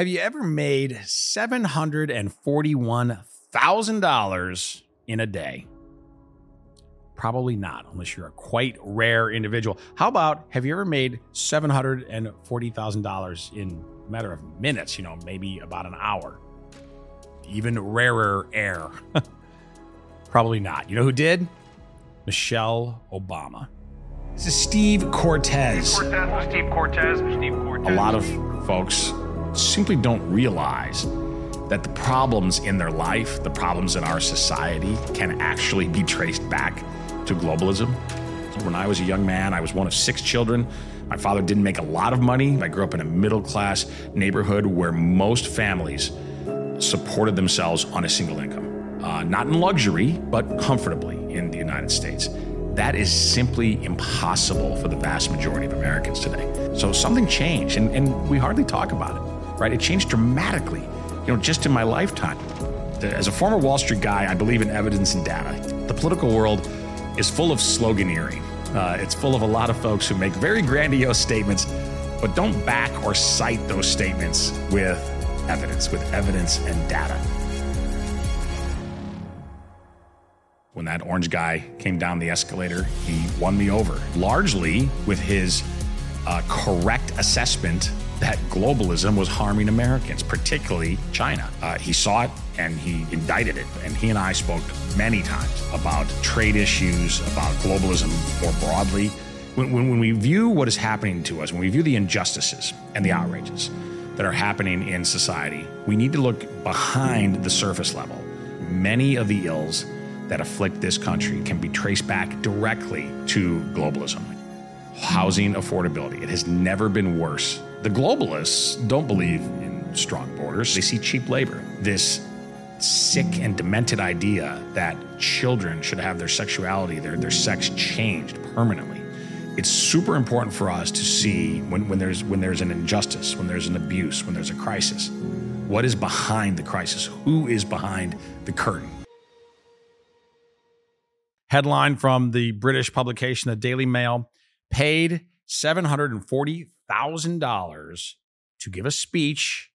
Have you ever made $741,000 in a day? Probably not, unless you're a quite rare individual. How about have you ever made $740,000 in a matter of minutes, you know, maybe about an hour? Even rarer air. Probably not. You know who did? Michelle Obama. This is Steve Cortes. Steve Cortes, Steve Cortes, Steve Cortes. A lot of folks simply don't realize that the problems in their life, the problems in our society, can actually be traced back to globalism. When I was a young man, I was one of six children. My father didn't make a lot of money. I grew up in a middle class neighborhood where most families supported themselves on a single income. Uh, not in luxury, but comfortably in the United States. That is simply impossible for the vast majority of Americans today. So something changed, and, and we hardly talk about it, right? It changed dramatically, you know, just in my lifetime. As a former Wall Street guy, I believe in evidence and data. The political world is full of sloganeering. Uh, it's full of a lot of folks who make very grandiose statements, but don't back or cite those statements with evidence, with evidence and data. When that orange guy came down the escalator, he won me over, largely with his uh, correct assessment that globalism was harming Americans, particularly China. Uh, he saw it and he indicted it. And he and I spoke many times about trade issues, about globalism more broadly. When, when, when we view what is happening to us, when we view the injustices and the outrages that are happening in society, we need to look behind the surface level. Many of the ills that afflict this country can be traced back directly to globalism. Housing affordability, it has never been worse the globalists don't believe in strong borders. They see cheap labor. This sick and demented idea that children should have their sexuality, their, their sex changed permanently. It's super important for us to see when, when, there's, when there's an injustice, when there's an abuse, when there's a crisis, what is behind the crisis? Who is behind the curtain? Headline from the British publication, the Daily Mail paid 740 $1,000 to give a speech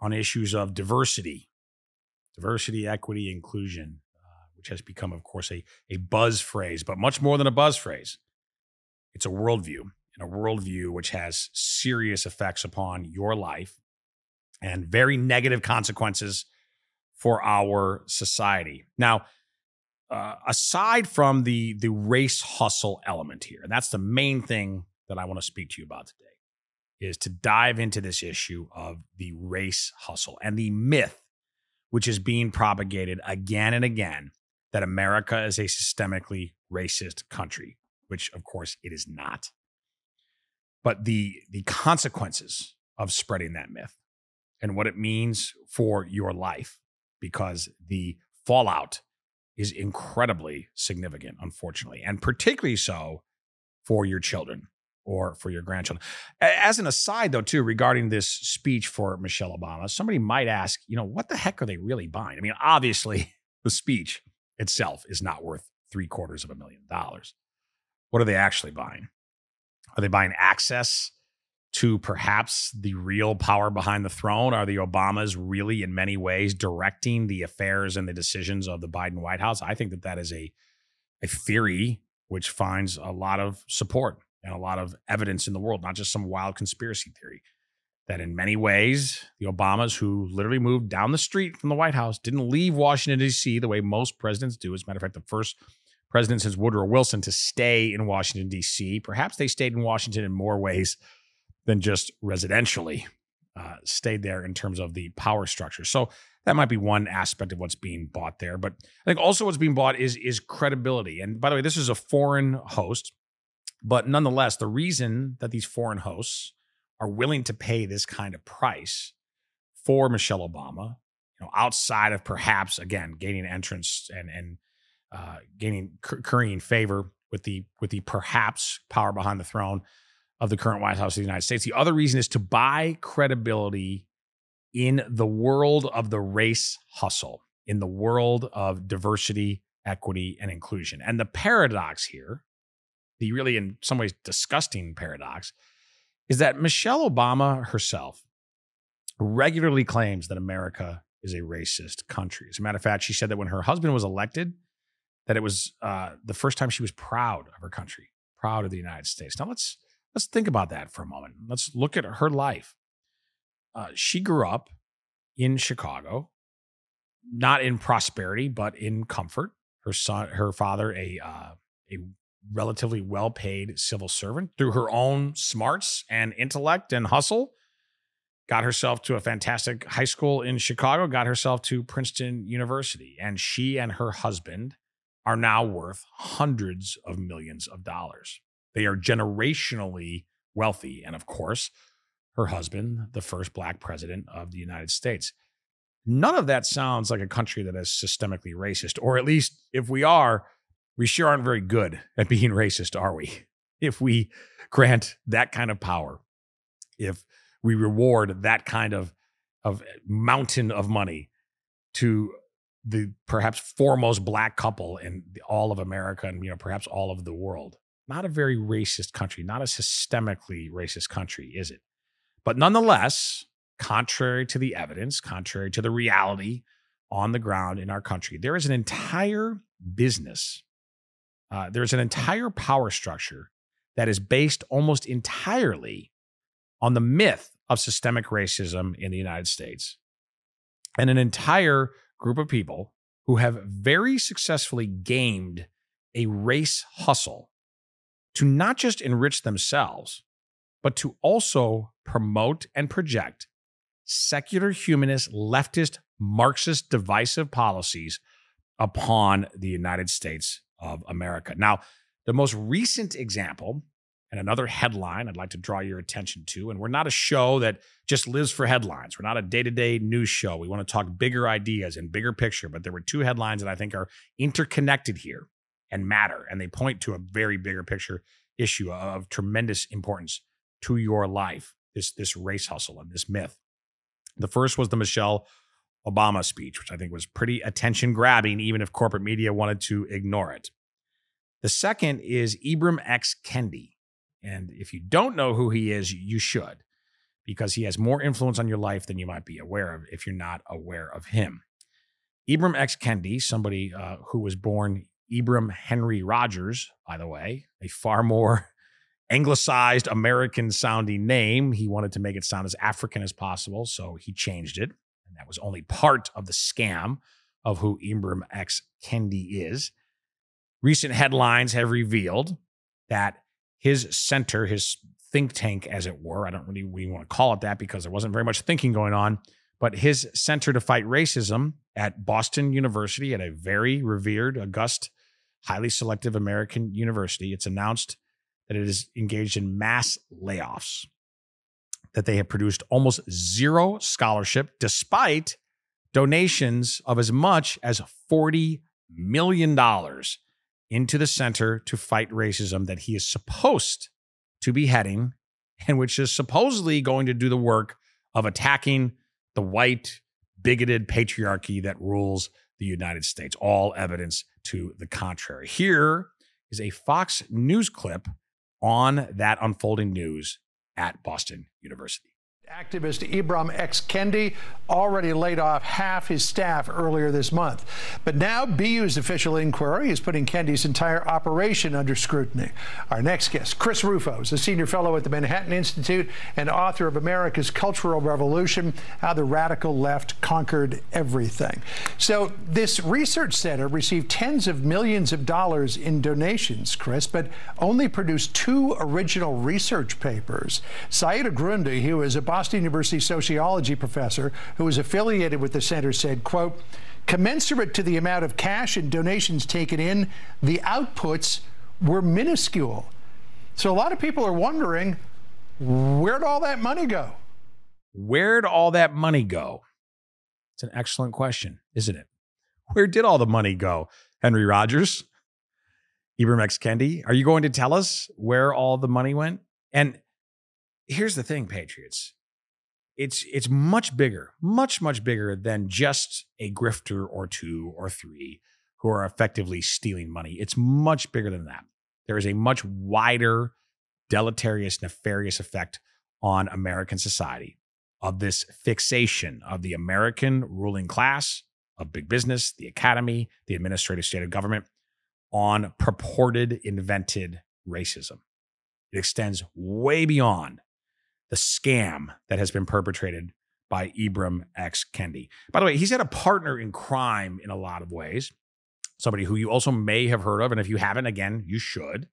on issues of diversity, diversity, equity, inclusion, uh, which has become, of course, a, a buzz phrase, but much more than a buzz phrase. It's a worldview, and a worldview which has serious effects upon your life and very negative consequences for our society. Now, uh, aside from the the race hustle element here, and that's the main thing that I want to speak to you about today is to dive into this issue of the race hustle and the myth which is being propagated again and again that America is a systemically racist country, which of course it is not. But the the consequences of spreading that myth and what it means for your life because the fallout is incredibly significant unfortunately and particularly so for your children or for your grandchildren. As an aside, though, too, regarding this speech for Michelle Obama, somebody might ask, you know, what the heck are they really buying? I mean, obviously, the speech itself is not worth three quarters of a million dollars. What are they actually buying? Are they buying access to perhaps the real power behind the throne? Are the Obamas really, in many ways, directing the affairs and the decisions of the Biden White House? I think that that is a, a theory which finds a lot of support and a lot of evidence in the world, not just some wild conspiracy theory. That in many ways, the Obamas, who literally moved down the street from the White House, didn't leave Washington, D.C. the way most presidents do. As a matter of fact, the first president since Woodrow Wilson to stay in Washington, D.C., perhaps they stayed in Washington in more ways than just residentially, uh, stayed there in terms of the power structure. So that might be one aspect of what's being bought there. But I think also what's being bought is is credibility. And by the way, this is a foreign host. But nonetheless, the reason that these foreign hosts are willing to pay this kind of price for Michelle Obama, you know, outside of perhaps again gaining entrance and and uh, gaining currying favor with the with the perhaps power behind the throne of the current White House of the United States. The other reason is to buy credibility in the world of the race hustle, in the world of diversity, equity, and inclusion. And the paradox here the really, in some ways, disgusting paradox is that Michelle Obama herself regularly claims that America is a racist country. As a matter of fact, she said that when her husband was elected, that it was uh, the first time she was proud of her country, proud of the United States. Now let's let's think about that for a moment. Let's look at her life. Uh, she grew up in Chicago, not in prosperity, but in comfort. Her son, her father, a uh, a relatively well paid civil servant, through her own smarts and intellect and hustle, got herself to a fantastic high school in Chicago, got herself to Princeton University, and she and her husband are now worth hundreds of millions of dollars. They are generationally wealthy. And of course, her husband, the first black president of the United States. None of that sounds like a country that is systemically racist, or at least if we are, we sure aren't very good at being racist, are we? If we grant that kind of power, if we reward that kind of, of eh, mountain of money to the perhaps foremost black couple in all of America and you know perhaps all of the world. Not a very racist country, not a systemically racist country, is it? But nonetheless, contrary to the evidence, contrary to the reality on the ground in our country, there is an entire business, uh, there's an entire power structure that is based almost entirely on the myth of systemic racism in the United States. And an entire group of people who have very successfully gamed a race hustle to not just enrich themselves, but to also promote and project secular humanist, leftist, Marxist divisive policies upon the United States of America. Now, the most recent example and another headline I'd like to draw your attention to, and we're not a show that just lives for headlines. We're not a day to day news show. We want to talk bigger ideas and bigger picture, but there were two headlines that I think are interconnected here and matter, and they point to a very bigger picture issue of tremendous importance to your life this this race hustle and this myth. The first was the Michelle Obama speech, which I think was pretty attention grabbing, even if corporate media wanted to ignore it. The second is Ibram X. Kendi. And if you don't know who he is, you should, because he has more influence on your life than you might be aware of if you're not aware of him. Ibram X. Kendi, somebody uh, who was born Ibram Henry Rogers, by the way, a far more anglicized American sounding name. He wanted to make it sound as African as possible, so he changed it. That was only part of the scam of who Ibram X. Kendi is. Recent headlines have revealed that his center, his think tank, as it were, I don't really, really want to call it that because there wasn't very much thinking going on, but his Center to Fight Racism at Boston University, at a very revered, august highly selective American university. It's announced that it is engaged in mass layoffs, that they have produced almost zero scholarship despite donations of as much as $40 million into the center to fight racism that he is supposed to be heading and which is supposedly going to do the work of attacking the white bigoted patriarchy that rules the United States. All evidence to the contrary. Here is a Fox News clip on that unfolding news at Boston University. Activist Ibram X. Kendi already laid off half his staff earlier this month. But now BU's official inquiry is putting Kendi's entire operation under scrutiny. Our next guest, Chris Rufo, is a senior fellow at the Manhattan Institute and author of America's Cultural Revolution How the Radical Left Conquered Everything. So, this research center received tens of millions of dollars in donations, Chris, but only produced two original research papers. Saida Grundy, who is a Boston University sociology professor who is affiliated with the center said, quote, commensurate to the amount of cash and donations taken in, the outputs were minuscule. So a lot of people are wondering, where'd all that money go? Where'd all that money go? It's an excellent question, isn't it? Where did all the money go? Henry Rogers, Ibram X. Kendi, are you going to tell us where all the money went? And here's the thing, Patriots it's it's much bigger, much much bigger than just a grifter or two or three who are effectively stealing money. It's much bigger than that. There is a much wider deleterious nefarious effect on American society of this fixation of the American ruling class, of big business, the academy, the administrative state of government on purported invented racism. It extends way beyond the scam that has been perpetrated by Ibram X. Kendi. By the way, he's had a partner in crime in a lot of ways, somebody who you also may have heard of. And if you haven't, again, you should.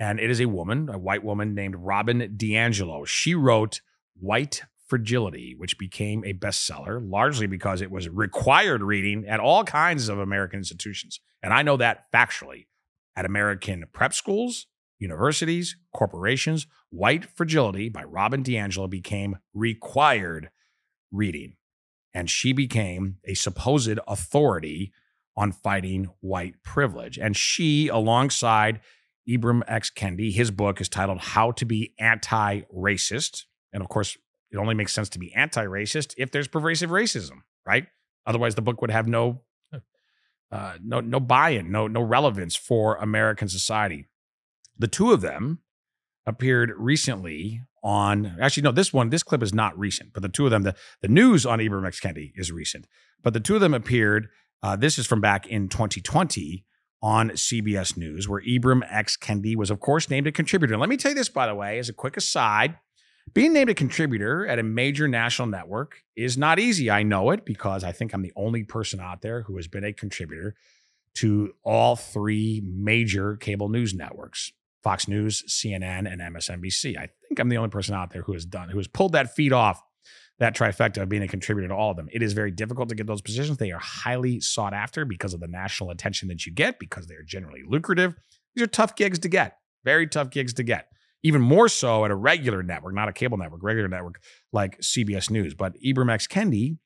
And it is a woman, a white woman named Robin DiAngelo. She wrote White Fragility, which became a bestseller largely because it was required reading at all kinds of American institutions. And I know that factually at American prep schools, universities, corporations. White Fragility by Robin DiAngelo became required reading. And she became a supposed authority on fighting white privilege. And she, alongside Ibram X. Kendi, his book is titled How to Be Anti Racist. And of course, it only makes sense to be anti racist if there's pervasive racism, right? Otherwise, the book would have no. Uh, no, no buy-in, no, no relevance for American society. The two of them appeared recently on actually no this one this clip is not recent but the two of them the, the news on Ibram X. Kendi is recent but the two of them appeared uh, this is from back in 2020 on CBS News where Ibram X. Kendi was of course named a contributor. And let me tell you this by the way as a quick aside being named a contributor at a major national network is not easy. I know it because I think I'm the only person out there who has been a contributor to all three major cable news networks Fox News, CNN, and MSNBC. I think I'm the only person out there who has done, who has pulled that feed off that trifecta of being a contributor to all of them. It is very difficult to get those positions. They are highly sought after because of the national attention that you get, because they are generally lucrative. These are tough gigs to get, very tough gigs to get. Even more so at a regular network, not a cable network, regular network like CBS News. But Ibram X. Kendi,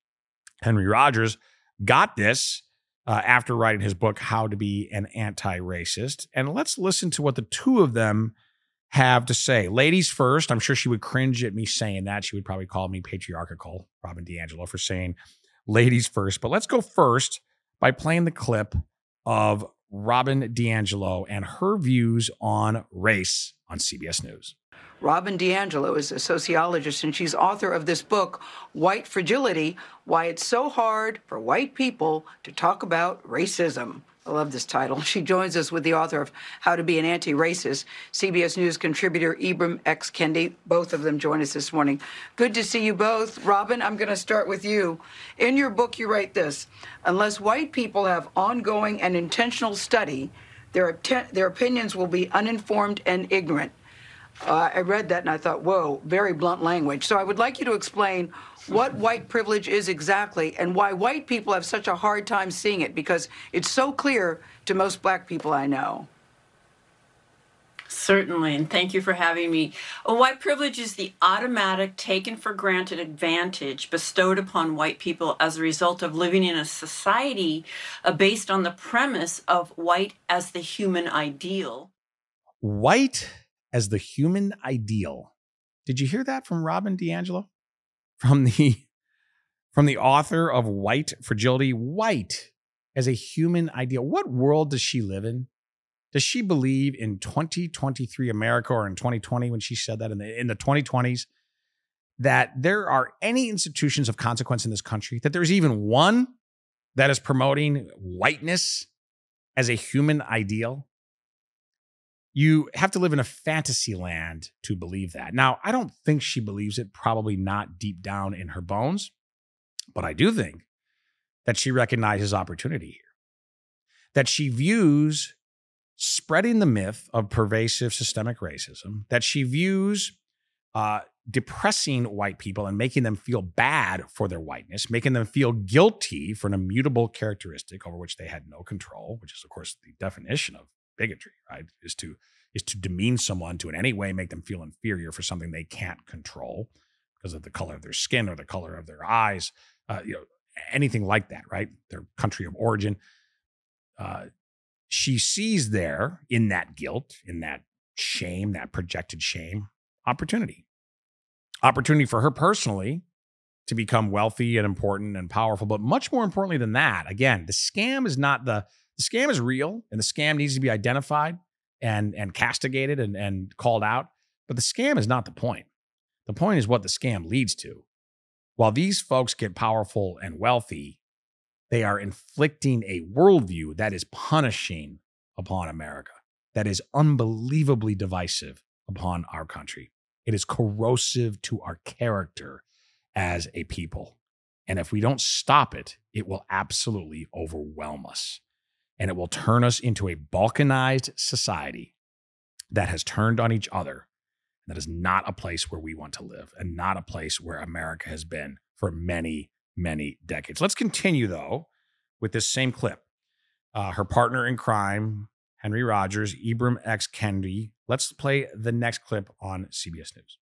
Henry Rogers, got this uh, after writing his book, How to Be an Anti Racist. And let's listen to what the two of them have to say. Ladies first, I'm sure she would cringe at me saying that. She would probably call me patriarchal, Robin DiAngelo, for saying ladies first. But let's go first by playing the clip of Robin DiAngelo and her views on race on CBS News. Robin DiAngelo is a sociologist, and she's author of this book, White Fragility Why It's So Hard for White People to Talk About Racism. I love this title. She joins us with the author of How to Be an Anti Racist, CBS News contributor Ibram X. Kendi. Both of them join us this morning. Good to see you both. Robin, I'm going to start with you. In your book, you write this Unless white people have ongoing and intentional study, their, their opinions will be uninformed and ignorant. Uh, I read that and I thought, whoa, very blunt language. So I would like you to explain what white privilege is exactly and why white people have such a hard time seeing it because it's so clear to most black people I know. Certainly, and thank you for having me. A white privilege is the automatic, taken for granted advantage bestowed upon white people as a result of living in a society uh, based on the premise of white as the human ideal. White as the human ideal. Did you hear that from Robin DiAngelo? From the from the author of White Fragility, White as a human ideal. What world does she live in? Does she believe in 2023 America or in 2020 when she said that in the in the 2020s that there are any institutions of consequence in this country that there's even one that is promoting whiteness as a human ideal? You have to live in a fantasy land to believe that. Now, I don't think she believes it, probably not deep down in her bones, but I do think that she recognizes opportunity here. That she views spreading the myth of pervasive systemic racism, that she views uh, depressing white people and making them feel bad for their whiteness, making them feel guilty for an immutable characteristic over which they had no control, which is, of course, the definition of bigotry, right? Is to is to demean someone to in any way make them feel inferior for something they can't control because of the color of their skin or the color of their eyes, uh, you know, anything like that, right? Their country of origin. Uh, she sees there in that guilt, in that shame, that projected shame, opportunity. Opportunity for her personally to become wealthy and important and powerful. But much more importantly than that, again, the scam is not the the scam is real and the scam needs to be identified and and castigated and, and called out. But the scam is not the point. The point is what the scam leads to. while these folks get powerful and wealthy, they are inflicting a worldview that is punishing upon America, that is unbelievably divisive upon our country. It is corrosive to our character as a people. And if we don't stop it, it will absolutely overwhelm us. And it will turn us into a balkanized society that has turned on each other. That is not a place where we want to live and not a place where America has been for many, many decades. Let's continue, though, with this same clip. Uh, her partner in crime, Henry Rogers, Ibram X. Kendi. Let's play the next clip on CBS News.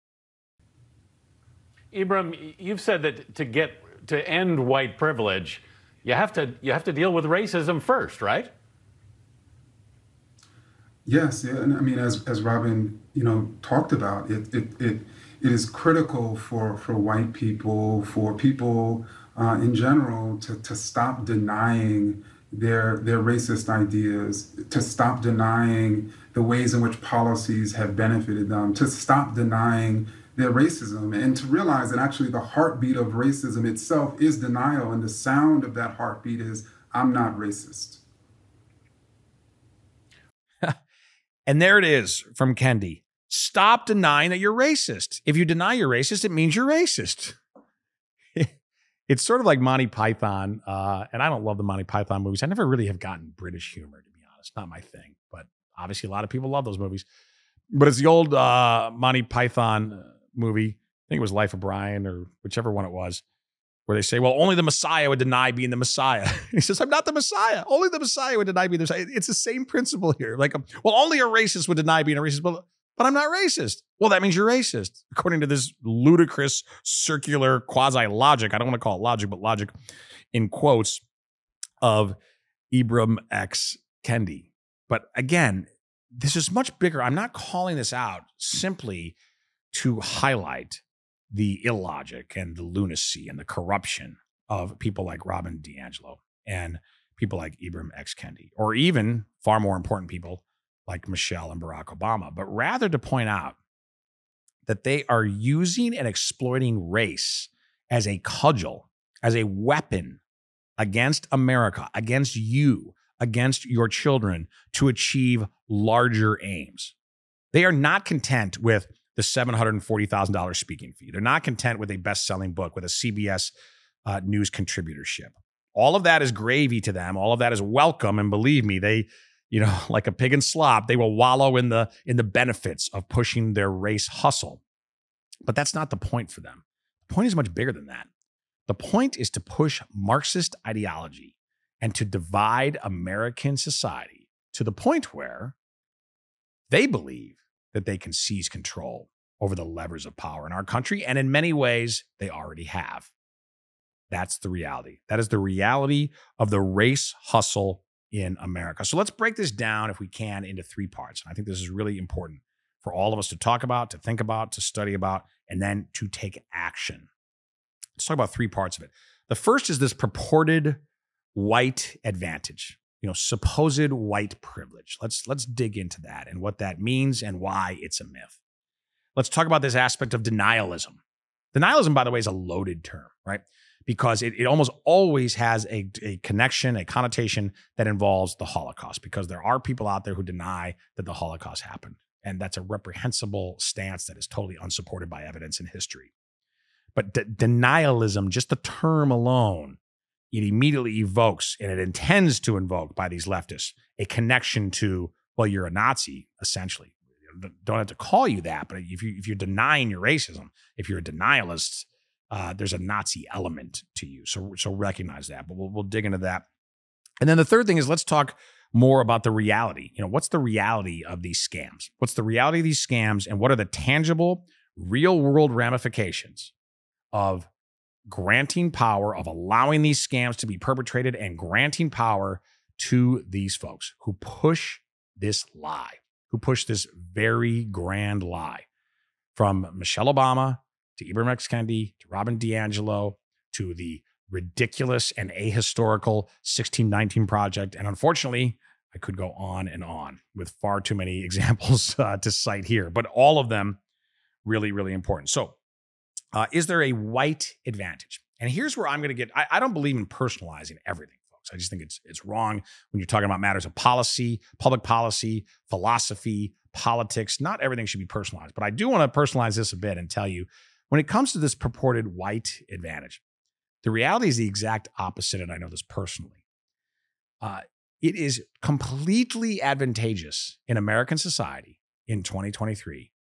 Ibram, you've said that to get to end white privilege, you have to you have to deal with racism first, right? Yes, yeah, and I mean, as as Robin, you know, talked about, it it it, it is critical for for white people, for people uh, in general, to to stop denying their their racist ideas, to stop denying the ways in which policies have benefited them, to stop denying their racism, and to realize that actually the heartbeat of racism itself is denial, and the sound of that heartbeat is "I'm not racist." and there it is from Kendi. Stop denying that you're racist. If you deny you're racist, it means you're racist. it's sort of like Monty Python, uh, and I don't love the Monty Python movies. I never really have gotten British humor, to be honest. Not my thing, but obviously a lot of people love those movies. But it's the old uh, Monty Python uh, movie. I think it was Life of Brian or whichever one it was, where they say, "Well, only the Messiah would deny being the Messiah." he says, "I'm not the Messiah. Only the Messiah would deny being the Messiah." It's the same principle here. Like, um, well, only a racist would deny being a racist, but but I'm not racist. Well, that means you're racist, according to this ludicrous circular quasi logic. I don't want to call it logic, but logic in quotes of Ibram X. Kendi. But again, this is much bigger. I'm not calling this out simply to highlight the illogic and the lunacy and the corruption of people like Robin DiAngelo and people like Ibram X. Kendi, or even far more important people like Michelle and Barack Obama, but rather to point out that they are using and exploiting race as a cudgel, as a weapon against America, against you, against your children to achieve larger aims. They are not content with the $740,000 speaking fee. They're not content with a best selling book with a CBS uh, News contributorship. All of that is gravy to them. All of that is welcome. And believe me, they, you know, like a pig in slop, they will wallow in the in the benefits of pushing their race hustle. But that's not the point for them. The point is much bigger than that. The point is to push Marxist ideology and to divide American society to the point where they believe that they can seize control over the levers of power in our country. And in many ways, they already have. That's the reality. That is the reality of the race hustle in America. So let's break this down, if we can, into three parts. And I think this is really important for all of us to talk about, to think about, to study about, and then to take action. Let's talk about three parts of it. The first is this purported white advantage you know supposed white privilege let's let's dig into that and what that means and why it's a myth let's talk about this aspect of denialism. Denialism by the way is a loaded term right? Because it, it almost always has a, a connection a connotation that involves the holocaust because there are people out there who deny that the holocaust happened and that's a reprehensible stance that is totally unsupported by evidence in history. But de- denialism just the term alone it immediately evokes and it intends to invoke by these leftists a connection to well you're a nazi essentially don't have to call you that but if you if you're denying your racism if you're a denialist uh, there's a nazi element to you. So so recognize that but we'll, we'll dig into that. And then the third thing is let's talk more about the reality. You know what's the reality of these scams? What's the reality of these scams and what are the tangible real world ramifications of granting power, of allowing these scams to be perpetrated and granting power to these folks who push this lie, who push this very grand lie from Michelle Obama to Ibram X. Kendi to Robin DiAngelo to the ridiculous and ahistorical 1619 project. And unfortunately, I could go on and on with far too many examples uh, to cite here, but all of them really, really important. So Uh, is there a white advantage? And here's where I'm going to get. I, I don't believe in personalizing everything. I just think it's it's wrong when you're talking about matters of policy, public policy, philosophy, politics. Not everything should be personalized, but I do want to personalize this a bit and tell you when it comes to this purported white advantage, the reality is the exact opposite, and I know this personally. Uh, it is completely advantageous in American society in 2023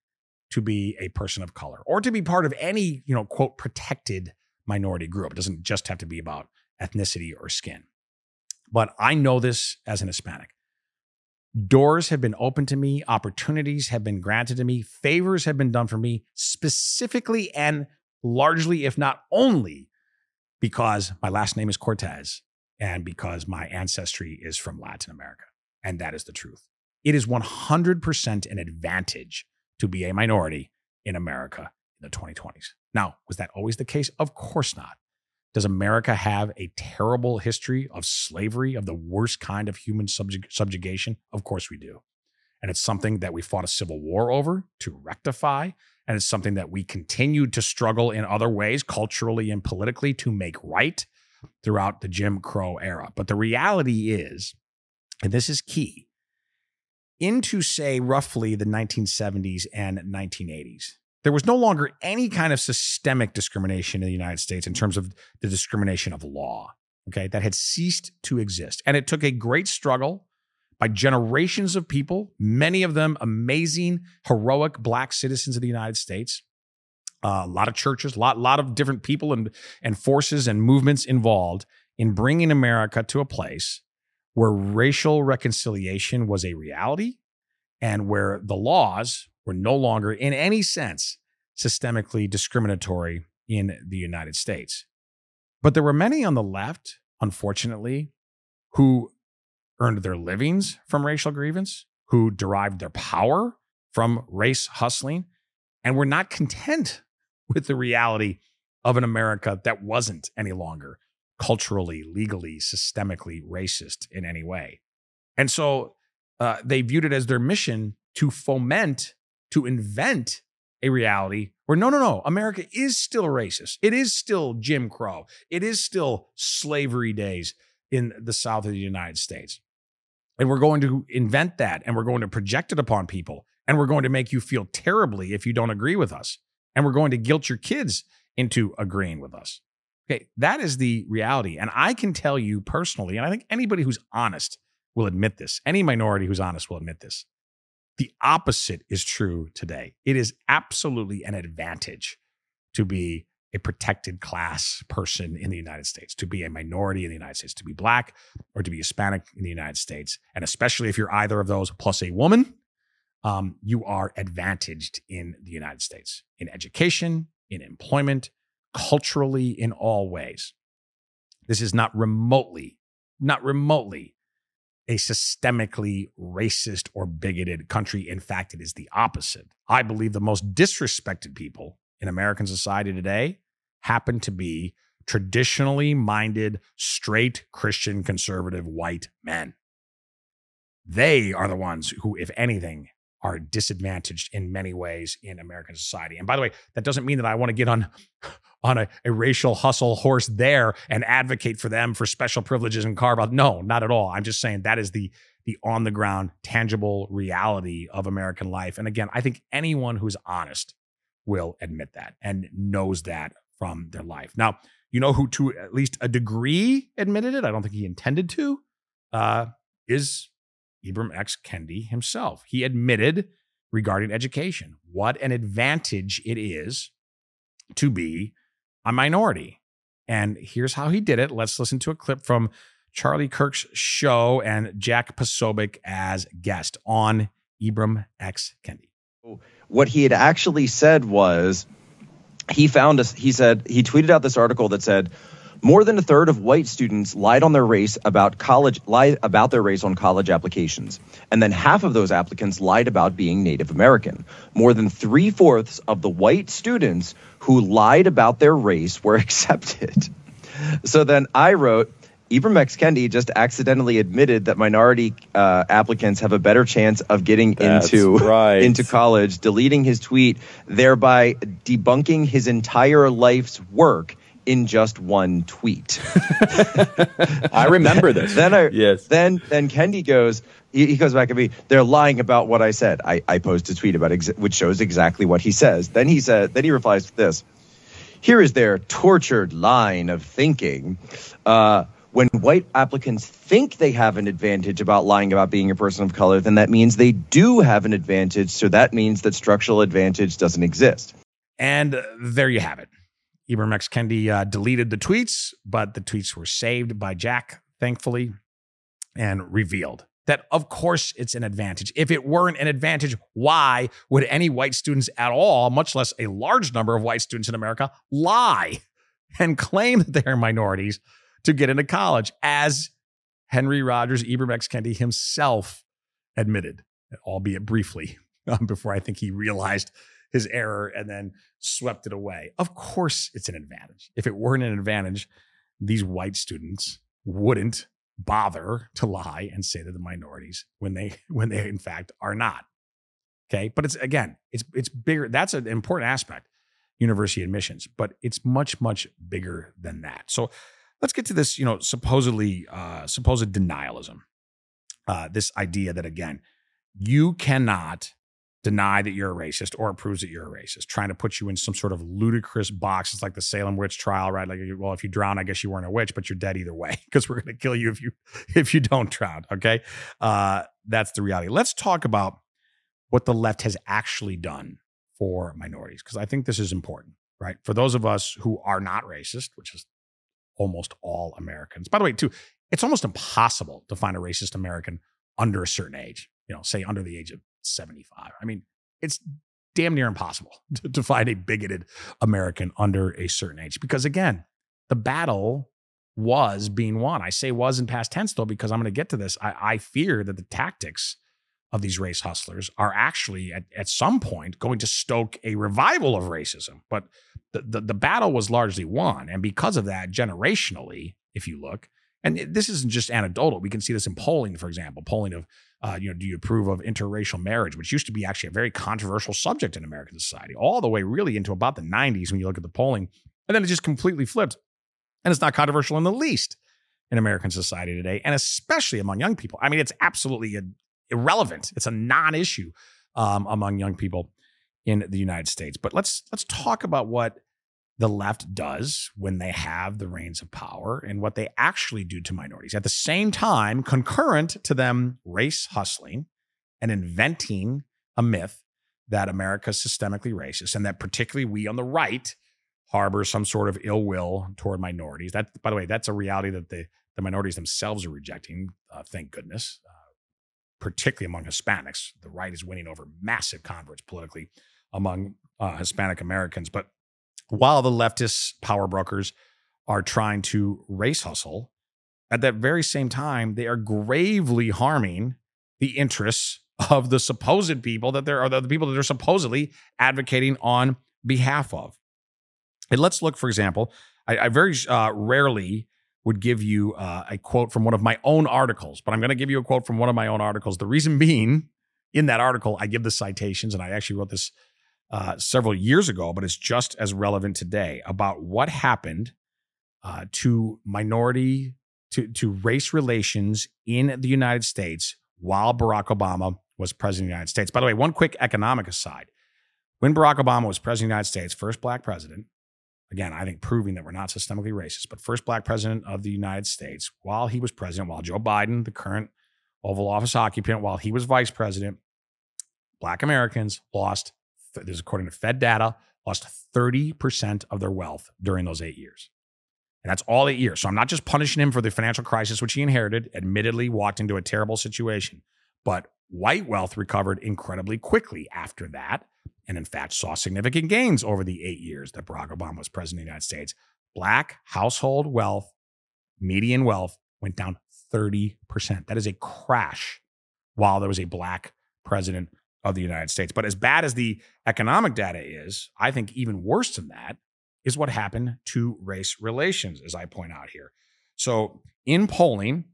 to be a person of color or to be part of any, you know, quote, protected minority group. It doesn't just have to be about ethnicity or skin. But I know this as an Hispanic. Doors have been opened to me, opportunities have been granted to me, favors have been done for me, specifically and largely, if not only, because my last name is Cortes and because my ancestry is from Latin America. And that is the truth. It is 100% an advantage to be a minority in America in the 2020s. Now, was that always the case? Of course not. Does America have a terrible history of slavery, of the worst kind of human subjug- subjugation? Of course we do. And it's something that we fought a civil war over to rectify. And it's something that we continue to struggle in other ways, culturally and politically, to make right throughout the Jim Crow era. But the reality is, and this is key, into say roughly the 1970s and 1980s, there was no longer any kind of systemic discrimination in the United States in terms of the discrimination of law. Okay, that had ceased to exist. And it took a great struggle by generations of people, many of them amazing, heroic black citizens of the United States. Uh, a lot of churches, a lot, lot of different people and, and forces and movements involved in bringing America to a place where racial reconciliation was a reality and where the laws were no longer, in any sense, systemically discriminatory in the United States. But there were many on the left, unfortunately, who earned their livings from racial grievance, who derived their power from race hustling, and were not content with the reality of an America that wasn't any longer culturally, legally, systemically racist in any way. And so uh, they viewed it as their mission to foment, to invent a reality where no, no, no, America is still racist. It is still Jim Crow. It is still slavery days in the South of the United States. And we're going to invent that and we're going to project it upon people. And we're going to make you feel terribly if you don't agree with us. And we're going to guilt your kids into agreeing with us. Okay, that is the reality. And I can tell you personally, and I think anybody who's honest will admit this, any minority who's honest will admit this. The opposite is true today. It is absolutely an advantage to be a protected class person in the United States, to be a minority in the United States, to be black or to be Hispanic in the United States. And especially if you're either of those plus a woman, um, you are advantaged in the United States in education, in employment, culturally, in all ways. This is not remotely, not remotely a systemically racist or bigoted country. In fact, it is the opposite. I believe the most disrespected people in American society today happen to be traditionally minded, straight Christian conservative white men. They are the ones who, if anything, are disadvantaged in many ways in American society. And by the way, that doesn't mean that I want to get on on a, a racial hustle horse there and advocate for them for special privileges and carve out. No, not at all. I'm just saying that is the the on the ground, tangible reality of American life. And again, I think anyone who's honest will admit that and knows that from their life. Now, you know who to at least a degree admitted it. I don't think he intended to. Uh, is Ibram X. Kendi himself. He admitted regarding education what an advantage it is to be a minority. And here's how he did it. Let's listen to a clip from Charlie Kirk's show and Jack Posobiec as guest on Ibram X. Kendi. What he had actually said was he found us, he said, he tweeted out this article that said, more than a third of white students lied on their race about college lied about their race on college applications, and then half of those applicants lied about being Native American. More than three fourths of the white students who lied about their race were accepted. So then I wrote, Ibram X. Kendi just accidentally admitted that minority uh, applicants have a better chance of getting That's into right. into college, deleting his tweet, thereby debunking his entire life's work in just one tweet. I remember this. then I Yes. then then Kendi goes he, he goes back at me. They're lying about what I said. I, I post a tweet about exa- which shows exactly what he says. Then he said then he replies with this. Here is their tortured line of thinking. Uh, when white applicants think they have an advantage about lying about being a person of color, then that means they do have an advantage. So that means that structural advantage doesn't exist. And uh, there you have it. Ibram X. Kendi uh, deleted the tweets, but the tweets were saved by Jack, thankfully, and revealed that, of course, it's an advantage. If it weren't an advantage, why would any white students at all, much less a large number of white students in America, lie and claim that they're minorities to get into college, as Henry Rogers, Ibram X. Kendi himself admitted, albeit briefly, before I think he realized his error and then swept it away. Of course, it's an advantage. If it weren't an advantage, these white students wouldn't bother to lie and say that the minorities when they when they in fact are not. Okay, but it's again, it's it's bigger. That's an important aspect, university admissions, but it's much much bigger than that. So let's get to this. You know, supposedly uh, supposed denialism. Uh, this idea that again, you cannot deny that you're a racist or it proves that you're a racist, trying to put you in some sort of ludicrous box. It's like the Salem witch trial, right? Like, well, if you drown, I guess you weren't a witch, but you're dead either way because we're going to kill you if you if you don't drown. Okay, uh, that's the reality. Let's talk about what the left has actually done for minorities because I think this is important, right? For those of us who are not racist, which is almost all Americans. By the way, too, it's almost impossible to find a racist American under a certain age. You know, say under the age of 75. I mean, it's damn near impossible to, to find a bigoted American under a certain age because, again, the battle was being won. I say was in past tense, though, because I'm going to get to this. I, I fear that the tactics of these race hustlers are actually at, at some point going to stoke a revival of racism. But the, the, the battle was largely won. And because of that, generationally, if you look, and this isn't just anecdotal, we can see this in polling, for example, polling of uh, you know, do you approve of interracial marriage, which used to be actually a very controversial subject in American society, all the way really into about the 90s when you look at the polling. And then it just completely flipped. And it's not controversial in the least in American society today, and especially among young people. I mean, it's absolutely a, irrelevant. It's a non-issue um, among young people in the United States. But let's let's talk about what the left does when they have the reins of power and what they actually do to minorities. At the same time, concurrent to them race hustling and inventing a myth that America is systemically racist and that particularly we on the right harbor some sort of ill will toward minorities. That, by the way, that's a reality that the, the minorities themselves are rejecting, uh, thank goodness, uh, particularly among Hispanics. The right is winning over massive converts politically among uh, Hispanic Americans. But while the leftist power brokers are trying to race hustle, at that very same time, they are gravely harming the interests of the supposed people that they're, or the people that they're supposedly advocating on behalf of. And let's look, for example, I, I very uh, rarely would give you uh, a quote from one of my own articles, but I'm going to give you a quote from one of my own articles. The reason being, in that article, I give the citations, and I actually wrote this uh, several years ago, but it's just as relevant today about what happened uh, to minority to to race relations in the United States while Barack Obama was president of the United States. By the way, one quick economic aside: when Barack Obama was president of the United States, first black president, again, I think proving that we're not systemically racist, but first black president of the United States, while he was president, while Joe Biden, the current Oval Office occupant, while he was vice president, black Americans lost this is according to Fed data, lost 30% of their wealth during those eight years. And that's all eight years. So I'm not just punishing him for the financial crisis, which he inherited, admittedly walked into a terrible situation, but white wealth recovered incredibly quickly after that. And in fact, saw significant gains over the eight years that Barack Obama was president of the United States. Black household wealth, median wealth went down 30%. That is a crash while there was a black president of the United States. But as bad as the economic data is, I think even worse than that is what happened to race relations, as I point out here. So, in polling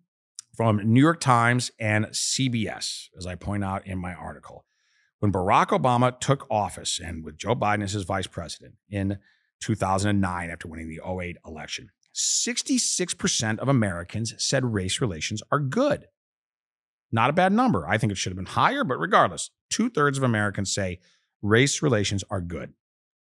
from New York Times and CBS, as I point out in my article, when Barack Obama took office and with Joe Biden as his vice president in 2009 after winning the 08 election, 66% of Americans said race relations are good. Not a bad number. I think it should have been higher, but regardless, two thirds of Americans say race relations are good.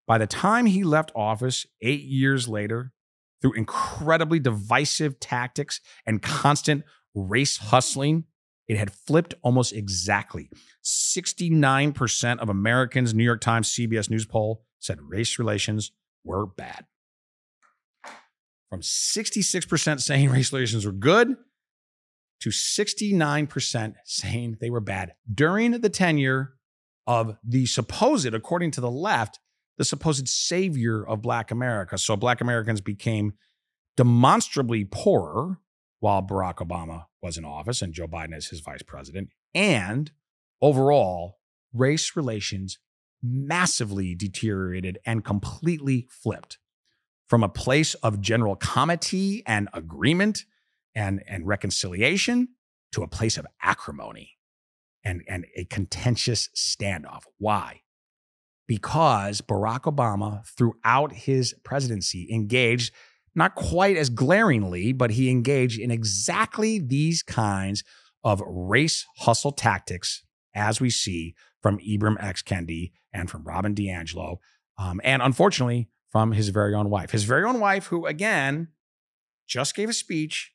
By the time he left office eight years later, through incredibly divisive tactics and constant race hustling, it had flipped almost exactly. 69% of Americans, New York Times CBS News poll said race relations were bad. From 66% saying race relations were good to 69% saying they were bad during the tenure of the supposed, according to the left, the supposed savior of Black America. So Black Americans became demonstrably poorer while Barack Obama was in office and Joe Biden as his vice president. And overall, race relations massively deteriorated and completely flipped from a place of general comity and agreement and, and reconciliation to a place of acrimony and, and a contentious standoff. Why? Because Barack Obama, throughout his presidency, engaged not quite as glaringly, but he engaged in exactly these kinds of race hustle tactics, as we see from Ibram X. Kendi and from Robin DiAngelo, um, and unfortunately from his very own wife. His very own wife, who again just gave a speech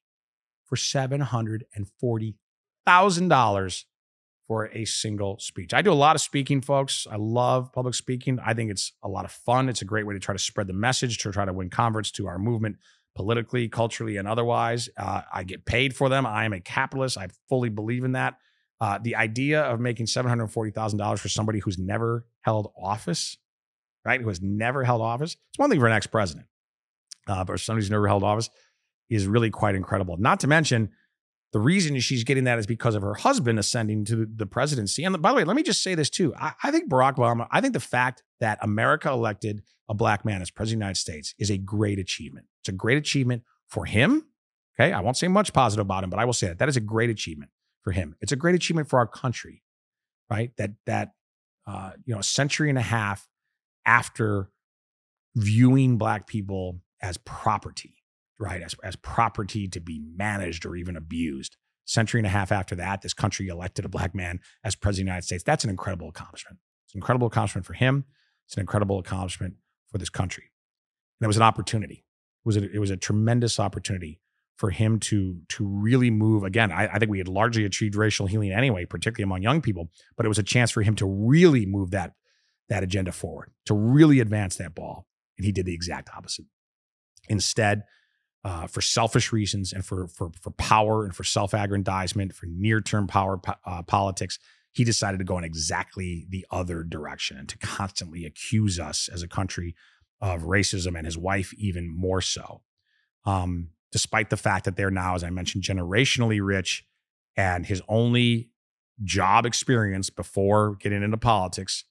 for $740,000 for a single speech. I do a lot of speaking, folks. I love public speaking. I think it's a lot of fun. It's a great way to try to spread the message, to try to win converts to our movement politically, culturally, and otherwise. Uh, I get paid for them. I am a capitalist. I fully believe in that. Uh, the idea of making $740,000 for somebody who's never held office, right? Who has never held office. It's one thing for an ex president, uh, but for somebody who's never held office is really quite incredible. Not to mention, the reason she's getting that is because of her husband ascending to the presidency. And by the way, let me just say this too. I, I think Barack Obama, I think the fact that America elected a black man as president of the United States is a great achievement. It's a great achievement for him. Okay. I won't say much positive about him, but I will say that that is a great achievement for him. It's a great achievement for our country, right? That, that, uh, you know, a century and a half after viewing black people as property, right? As, as property to be managed or even abused. Century and a half after that, this country elected a black man as president of the United States. That's an incredible accomplishment. It's an incredible accomplishment for him. It's an incredible accomplishment for this country. And it was an opportunity. It was a, it was a tremendous opportunity for him to to really move. Again, I, I think we had largely achieved racial healing anyway, particularly among young people. But it was a chance for him to really move that that agenda forward, to really advance that ball. And he did the exact opposite. Instead, uh, for selfish reasons and for for for power and for self-aggrandizement, for near-term power uh, politics, he decided to go in exactly the other direction and to constantly accuse us as a country of racism, and his wife even more so. Um, despite the fact that they're now, as I mentioned, generationally rich, and his only job experience before getting into politics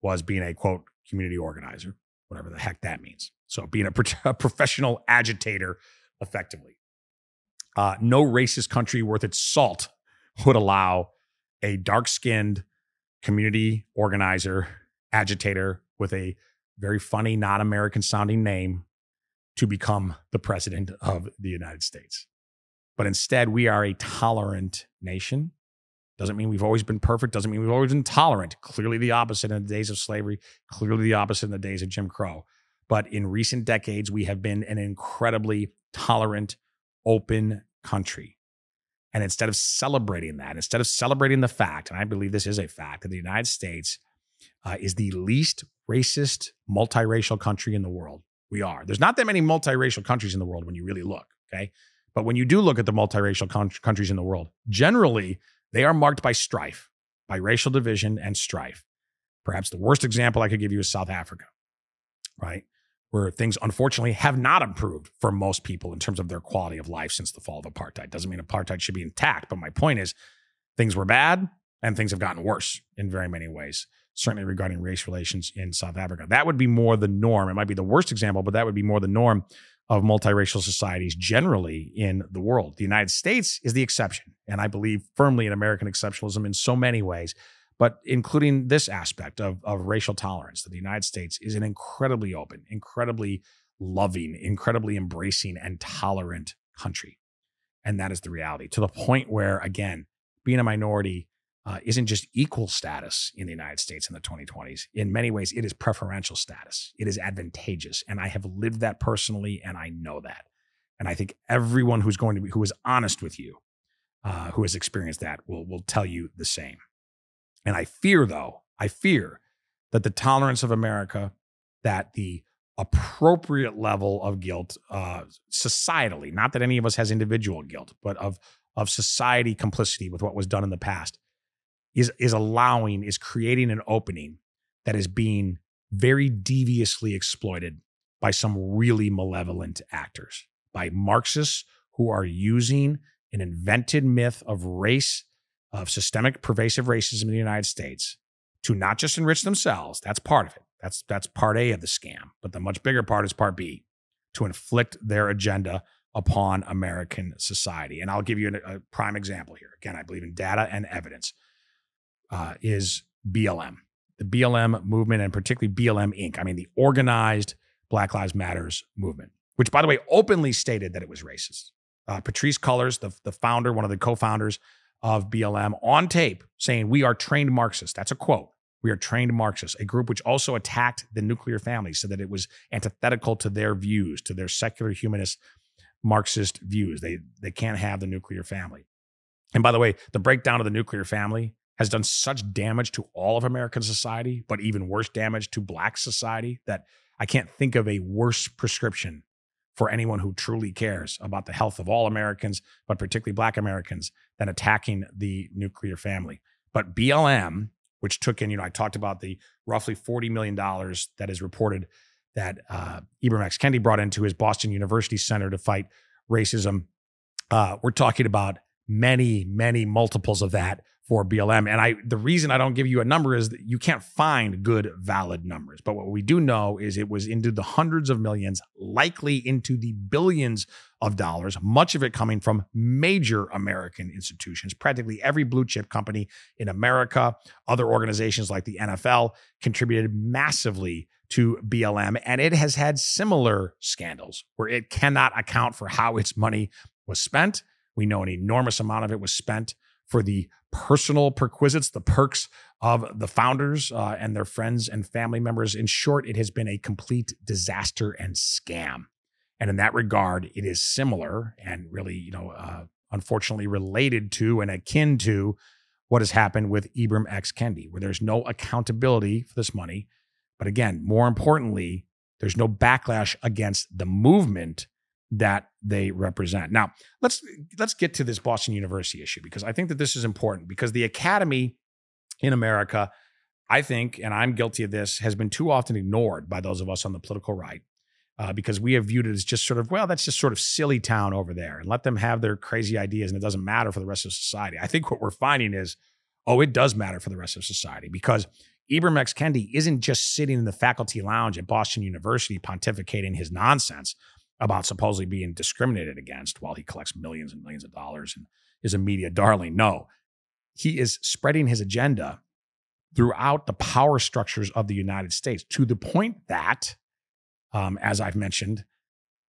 was being a quote community organizer, whatever the heck that means. So being a, pro- a professional agitator effectively. Uh, no racist country worth its salt would allow a dark skinned community organizer, agitator with a very funny, non American sounding name to become the president of the United States. But instead, we are a tolerant nation. Doesn't mean we've always been perfect, doesn't mean we've always been tolerant. Clearly, the opposite in the days of slavery, clearly, the opposite in the days of Jim Crow. But in recent decades, we have been an incredibly tolerant, open country. And instead of celebrating that, instead of celebrating the fact, and I believe this is a fact, that the United States uh, is the least racist, multiracial country in the world. We are. There's not that many multiracial countries in the world when you really look, okay? But when you do look at the multiracial con- countries in the world, generally they are marked by strife, by racial division and strife. Perhaps the worst example I could give you is South Africa, right? Where things unfortunately have not improved for most people in terms of their quality of life since the fall of apartheid. Doesn't mean apartheid should be intact, but my point is things were bad and things have gotten worse in very many ways, certainly regarding race relations in South Africa. That would be more the norm. It might be the worst example, but that would be more the norm of multiracial societies generally in the world. The United States is the exception. And I believe firmly in American exceptionalism in so many ways, but including this aspect of, of racial tolerance, that the United States is an incredibly open, incredibly loving, incredibly embracing, and tolerant country. And that is the reality to the point where, again, being a minority uh, isn't just equal status in the United States in the 2020s. In many ways, it is preferential status. It is advantageous. And I have lived that personally, and I know that. And I think everyone who's going to be, who is honest with you, uh, who has experienced that, will, will tell you the same. And I fear, though, I fear that the tolerance of America, that the appropriate level of guilt uh, societally, not that any of us has individual guilt, but of, of society complicity with what was done in the past, is is allowing is creating an opening that is being very deviously exploited by some really malevolent actors by marxists who are using an invented myth of race of systemic pervasive racism in the United States to not just enrich themselves that's part of it. That's that's part A of the scam but the much bigger part is part B to inflict their agenda upon American society. And I'll give you a, a prime example here. Again I believe in data and evidence uh, is BLM, the BLM movement, and particularly BLM Inc. I mean, the organized Black Lives Matters movement, which, by the way, openly stated that it was racist. Uh, Patrisse Cullors, the, the founder, one of the co founders of BLM, on tape saying, We are trained Marxists. That's a quote. We are trained Marxists, a group which also attacked the nuclear family, so that it was antithetical to their views, to their secular humanist Marxist views. They, they can't have the nuclear family. And by the way, the breakdown of the nuclear family has done such damage to all of American society, but even worse damage to Black society that I can't think of a worse prescription for anyone who truly cares about the health of all Americans, but particularly Black Americans, than attacking the nuclear family. But BLM, which took in, you know, I talked about the roughly $40 million that is reported that uh, Ibram X. Kendi brought into his Boston University Center to fight racism. Uh, we're talking about many, many multiples of that for BLM. And I the reason I don't give you a number is that you can't find good valid numbers. But what we do know is it was into the hundreds of millions, likely into the billions of dollars, much of it coming from major American institutions. Practically every blue chip company in America, other organizations like the NFL contributed massively to BLM and it has had similar scandals where it cannot account for how its money was spent. We know an enormous amount of it was spent for the personal perquisites, the perks of the founders uh, and their friends and family members. In short, it has been a complete disaster and scam. And in that regard, it is similar and really, you know, uh, unfortunately related to and akin to what has happened with Ibram X. Kendi, where there's no accountability for this money. But again, more importantly, there's no backlash against the movement that they represent. Now, let's let's get to this Boston University issue because I think that this is important because the academy in America, I think, and I'm guilty of this, has been too often ignored by those of us on the political right. Uh, because we have viewed it as just sort of, well, that's just sort of silly town over there and let them have their crazy ideas and it doesn't matter for the rest of society. I think what we're finding is, oh, it does matter for the rest of society because Ibram X. Kendi isn't just sitting in the faculty lounge at Boston University pontificating his nonsense about supposedly being discriminated against while he collects millions and millions of dollars and is a media darling. No, he is spreading his agenda throughout the power structures of the United States to the point that, um, as I've mentioned,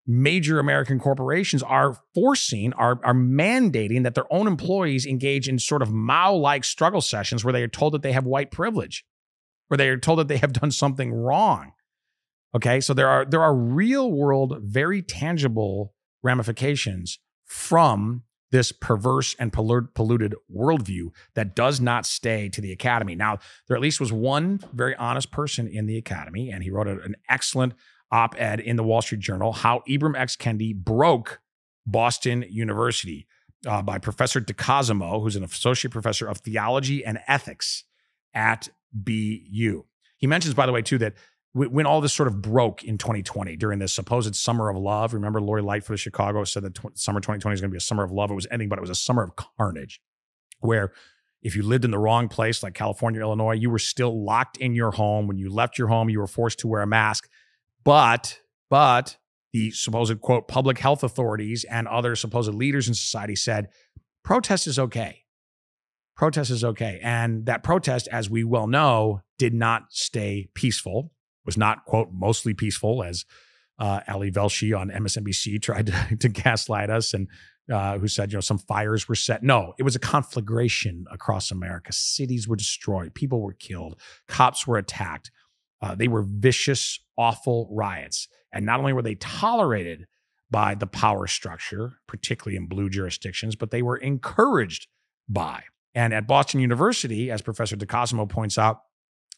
major American corporations are forcing, are, are mandating that their own employees engage in sort of Mao like struggle sessions where they are told that they have white privilege, where they are told that they have done something wrong. Okay, so there are there are real world, very tangible ramifications from this perverse and polluted worldview that does not stay to the academy. Now, there at least was one very honest person in the academy, and he wrote an excellent op ed in the Wall Street Journal how Ibram X. Kendi broke Boston University uh, by Professor DeCosimo, who's an associate professor of theology and ethics at BU. He mentions, by the way, too, that when all this sort of broke in 2020 during this supposed summer of love. Remember, Lori Lightfoot of Chicago said that tw- summer 2020 is going to be a summer of love. It was ending, but it was a summer of carnage, where if you lived in the wrong place, like California, Illinois, you were still locked in your home. When you left your home, you were forced to wear a mask. But, but the supposed quote public health authorities and other supposed leaders in society said protest is okay. Protest is okay. And that protest, as we well know, did not stay peaceful, was not, quote, mostly peaceful, as uh, Ali Velshi on MSNBC tried to, to gaslight us and uh, who said, you know, some fires were set. No, it was a conflagration across America. Cities were destroyed, people were killed, cops were attacked. Uh, they were vicious, awful riots. And not only were they tolerated by the power structure, particularly in blue jurisdictions, but they were encouraged by. And at Boston University, as Professor DeCosimo points out,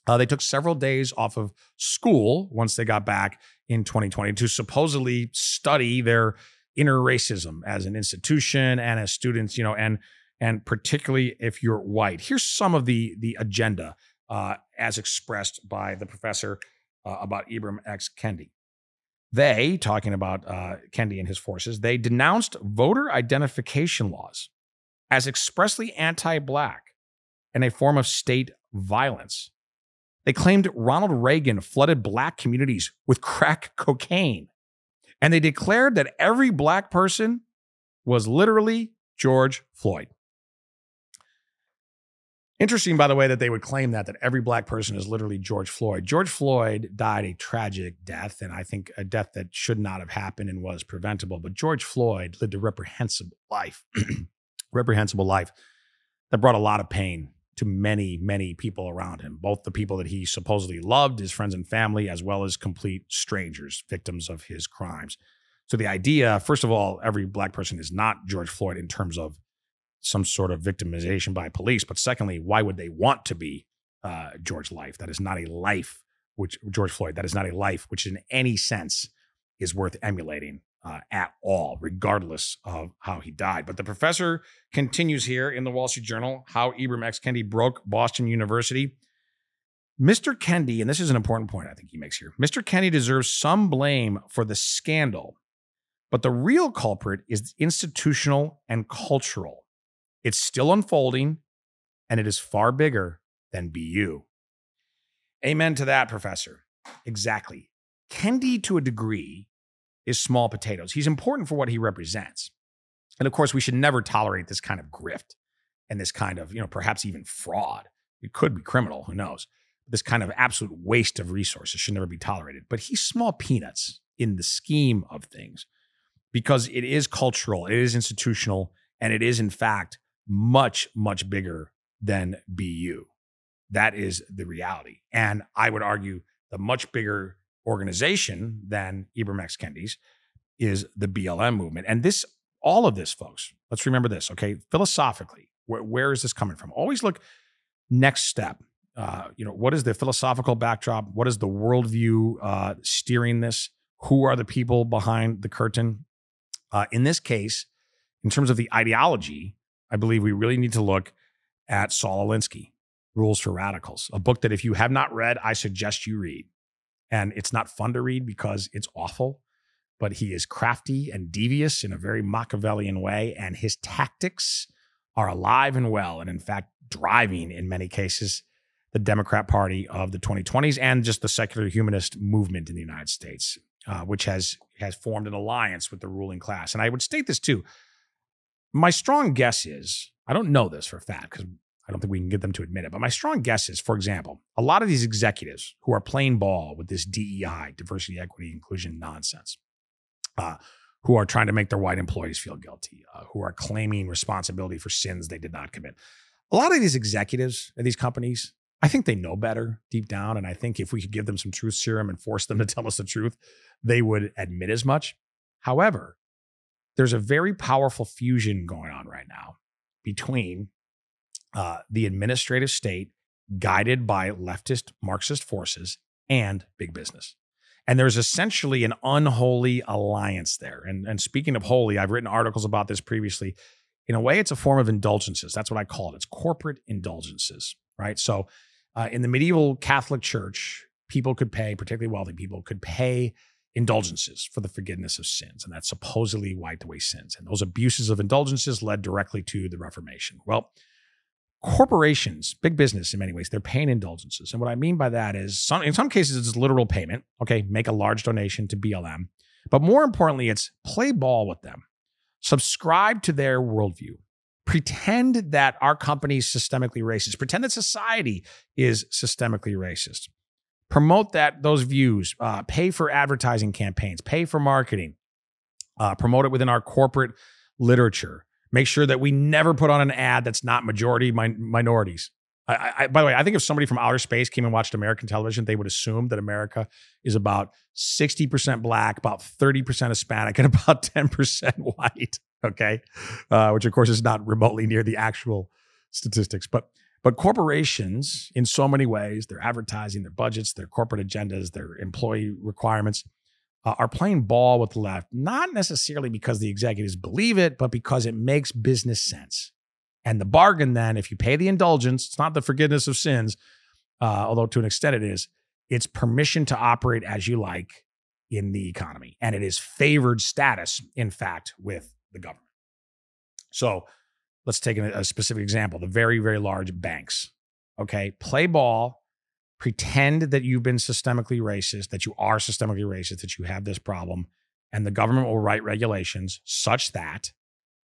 uh, they took several days off of school once they got back in 2020 to supposedly study their inner racism as an institution and as students, you know, and and particularly if you're white. Here's some of the the agenda uh, as expressed by the professor uh, about Ibram X. Kendi. They, talking about uh, Kendi and his forces, they denounced voter identification laws as expressly anti-black and a form of state violence. They claimed Ronald Reagan flooded black communities with crack cocaine. And they declared that every black person was literally George Floyd. Interesting, by the way, that they would claim that that every black person is literally George Floyd. George Floyd died a tragic death, and I think a death that should not have happened and was preventable. But George Floyd lived a reprehensible life, reprehensible life that brought a lot of pain to many, many people around him, both the people that he supposedly loved, his friends and family, as well as complete strangers, victims of his crimes. So the idea, first of all, every black person is not George Floyd in terms of some sort of victimization by police. But secondly, why would they want to be uh, George Life? That is not a life, which George Floyd, that is not a life which in any sense is worth emulating uh, at all, regardless of how he died. But the professor continues here in the Wall Street Journal how Ibram X. Kendi broke Boston University. Mr. Kendi, and this is an important point I think he makes here Mr. Kendi deserves some blame for the scandal, but the real culprit is institutional and cultural. It's still unfolding, and it is far bigger than BU. Amen to that, Professor. Exactly. Kendi, to a degree, is small potatoes. He's important for what he represents. And of course, we should never tolerate this kind of grift and this kind of, you know, perhaps even fraud. It could be criminal, who knows? This kind of absolute waste of resources should never be tolerated. But he's small peanuts in the scheme of things because it is cultural, it is institutional, and it is, in fact, much, much bigger than BU. That is the reality. And I would argue the much bigger organization than Ibram X. Kendi's is the BLM movement. And this, all of this, folks, let's remember this, okay? Philosophically, where, where is this coming from? Always look next step. Uh, you know, what is the philosophical backdrop? What is the worldview uh, steering this? Who are the people behind the curtain? Uh, in this case, in terms of the ideology, I believe we really need to look at Saul Alinsky, Rules for Radicals, a book that if you have not read, I suggest you read. And it's not fun to read because it's awful, but he is crafty and devious in a very Machiavellian way. And his tactics are alive and well, and in fact, driving in many cases the Democrat Party of the 2020s and just the secular humanist movement in the United States, uh, which has has formed an alliance with the ruling class. And I would state this too. My strong guess is I don't know this for a fact because I don't think we can get them to admit it. But my strong guess is, for example, a lot of these executives who are playing ball with this DEI, diversity, equity, inclusion nonsense, uh, who are trying to make their white employees feel guilty, uh, who are claiming responsibility for sins they did not commit. A lot of these executives at these companies, I think they know better deep down. And I think if we could give them some truth serum and force them to tell us the truth, they would admit as much. However, there's a very powerful fusion going on right now between uh, the administrative state guided by leftist Marxist forces and big business. And there's essentially an unholy alliance there. And, and speaking of holy, I've written articles about this previously. In a way, it's a form of indulgences. That's what I call it. It's corporate indulgences, right? So uh, in the medieval Catholic Church, people could pay, particularly wealthy people, could pay indulgences for the forgiveness of sins. And that supposedly wiped away sins. And those abuses of indulgences led directly to the Reformation. Well, corporations, big business in many ways, they're paying indulgences. And what I mean by that is some, in some cases, it's literal payment. Okay, make a large donation to BLM. But more importantly, it's play ball with them, subscribe to their worldview, pretend that our company is systemically racist, pretend that society is systemically racist. Promote that those views, uh, pay for advertising campaigns, pay for marketing, uh, promote it within our corporate literature. Make sure that we never put on an ad that's not majority min- minorities. I, I, by the way, I think if somebody from outer space came and watched American television, they would assume that America is about 60% black, about 30% Hispanic, and about 10% white. Okay. Uh, which, of course, is not remotely near the actual statistics. But but corporations, in so many ways, their advertising, their budgets, their corporate agendas, their employee requirements, uh, are playing ball with the left, not necessarily because the executives believe it, but because it makes business sense. And the bargain then, if you pay the indulgence, it's not the forgiveness of sins, uh, although to an extent it is, it's permission to operate as you like in the economy. And it is favored status, in fact, with the government. So let's take a, a specific example the very, very large banks. Okay. Play ball, pretend that you've been systemically racist, that you are systemically racist, that you have this problem, and the government will write regulations such that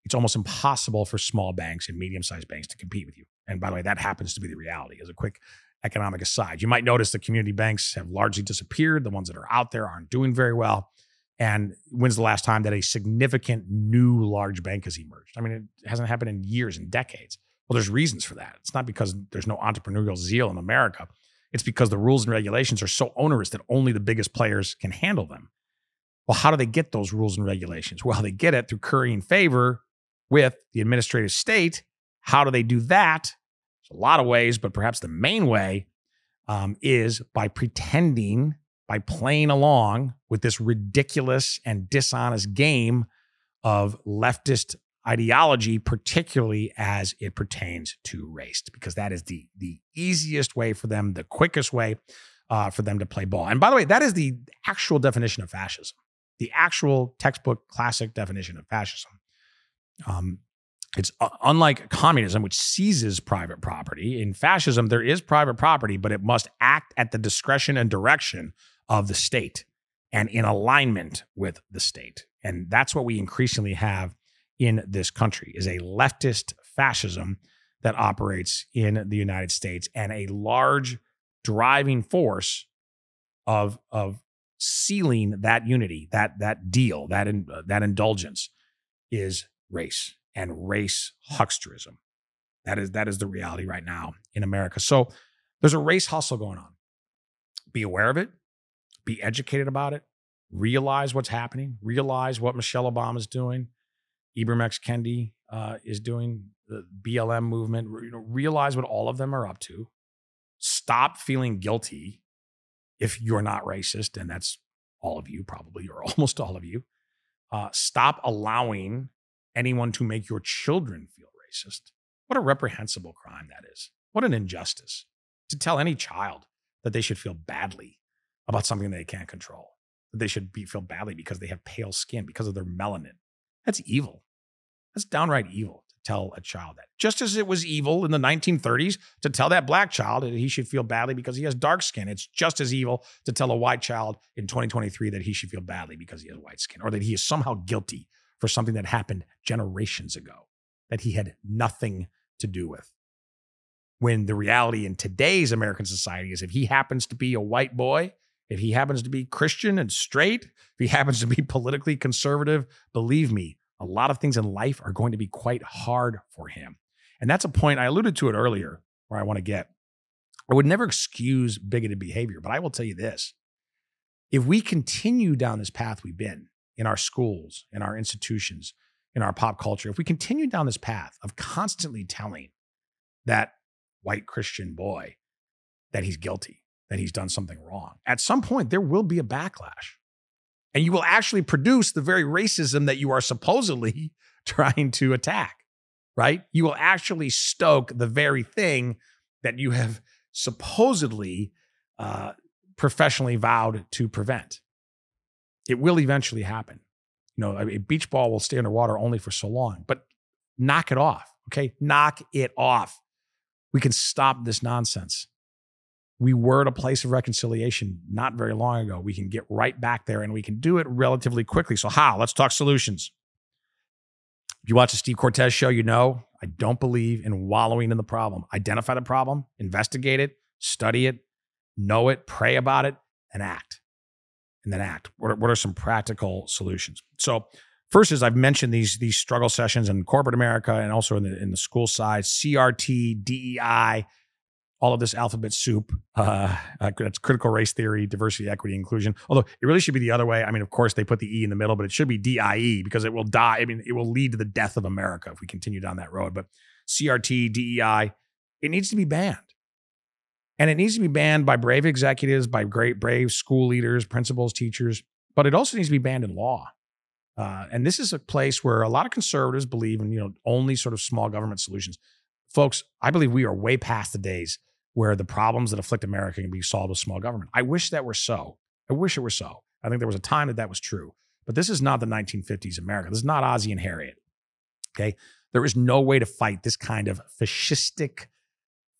it's almost impossible for small banks and medium sized banks to compete with you. And by the way, that happens to be the reality. As a quick economic aside, you might notice the community banks have largely disappeared. The ones that are out there aren't doing very well. And when's the last time that a significant new large bank has emerged? I mean, it hasn't happened in years and decades. Well, there's reasons for that. It's not because there's no entrepreneurial zeal in America. It's because the rules and regulations are so onerous that only the biggest players can handle them. Well, how do they get those rules and regulations? Well, they get it through currying favor with the administrative state. How do they do that? There's a lot of ways, but perhaps the main way um, is by pretending, by playing along with this ridiculous and dishonest game of leftist ideology, particularly as it pertains to race, because that is the the easiest way for them, the quickest way uh, for them to play ball. And by the way, that is the actual definition of fascism, the actual textbook classic definition of fascism. Um, it's uh, unlike communism, which seizes private property. In fascism, there is private property, but it must act at the discretion and direction of the state and in alignment with the state. And that's what we increasingly have in this country is a leftist fascism that operates in the United States and a large driving force of of sealing that unity, that that deal, that in, uh, that indulgence is race and race hucksterism. That is that is the reality right now in America. So there's a race hustle going on. Be aware of it, be educated about it, realize what's happening, realize what Michelle Obama is doing, Ibram X. Kendi uh, is doing, the BLM movement. You know, realize what all of them are up to. Stop feeling guilty if you're not racist, and that's all of you probably, or almost all of you. Uh, stop allowing anyone to make your children feel racist. What a reprehensible crime that is. What an injustice to tell any child that they should feel badly about something they can't control, that they should be, feel badly because they have pale skin, because of their melanin. That's evil. That's downright evil to tell a child that. Just as it was evil in the 1930s to tell that black child that he should feel badly because he has dark skin, it's just as evil to tell a white child in 2023 that he should feel badly because he has white skin or that he is somehow guilty for something that happened generations ago that he had nothing to do with. When the reality in today's American society is if he happens to be a white boy, if he happens to be Christian and straight, if he happens to be politically conservative, believe me, a lot of things in life are going to be quite hard for him. And that's a point I alluded to it earlier where I want to get. I would never excuse bigoted behavior, but I will tell you this. If we continue down this path we've been, in our schools, in our institutions, in our pop culture, if we continue down this path of constantly telling that white Christian boy that he's guilty, that he's done something wrong, at some point there will be a backlash. And you will actually produce the very racism that you are supposedly trying to attack, right? You will actually stoke the very thing that you have supposedly uh, professionally vowed to prevent. It will eventually happen. You know, a beach ball will stay underwater only for so long, but knock it off. Okay. Knock it off. We can stop this nonsense. We were at a place of reconciliation not very long ago. We can get right back there and we can do it relatively quickly. So, how? Let's talk solutions. If you watch the Steve Cortes show, you know I don't believe in wallowing in the problem. Identify the problem, investigate it, study it, know it, pray about it, and act. And then act. What are, what are some practical solutions? So, first is I've mentioned these these struggle sessions in corporate America and also in the in the school side, CRT, DEI, all of this alphabet soup. Uh, uh, that's critical race theory, diversity, equity, inclusion. Although it really should be the other way. I mean, of course, they put the E in the middle, but it should be DIE because it will die. I mean, it will lead to the death of America if we continue down that road. But CRT, DEI, it needs to be banned. And it needs to be banned by brave executives, by great, brave school leaders, principals, teachers, but it also needs to be banned in law. Uh, and this is a place where a lot of conservatives believe in, you know, only sort of small government solutions. Folks, I believe we are way past the days where the problems that afflict America can be solved with small government. I wish that were so. I wish it were so. I think there was a time that that was true. But this is not the 1950s America. This is not Ozzie and Harriet. Okay. There is no way to fight this kind of fascistic,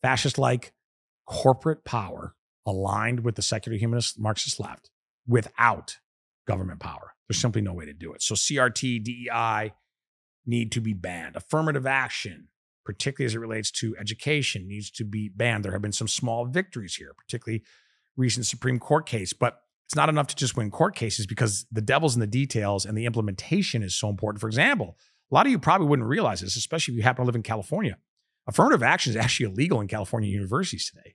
fascist like corporate power aligned with the secular humanist Marxist left without government power. There's simply no way to do it. So CRT, DEI need to be banned. Affirmative action particularly as it relates to education, needs to be banned. There have been some small victories here, particularly recent Supreme Court case, but it's not enough to just win court cases because the devil's in the details and the implementation is so important. For example, a lot of you probably wouldn't realize this, especially if you happen to live in California. Affirmative action is actually illegal in California universities today,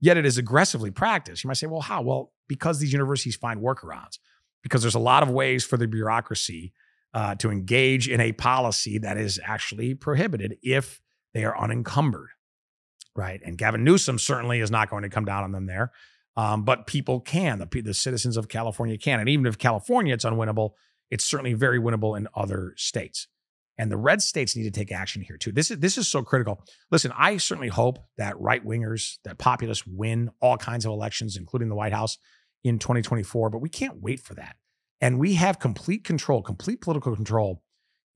yet it is aggressively practiced. You might say, well, how? Well, because these universities find workarounds, because there's a lot of ways for the bureaucracy uh, to engage in a policy that is actually prohibited if they are unencumbered, right? And Gavin Newsom certainly is not going to come down on them there, um, but people can. The, the citizens of California can, and even if California it's unwinnable, it's certainly very winnable in other states. And the red states need to take action here too. This is this is so critical. Listen, I certainly hope that right wingers, that populists win all kinds of elections, including the White House in 2024. But we can't wait for that. And we have complete control, complete political control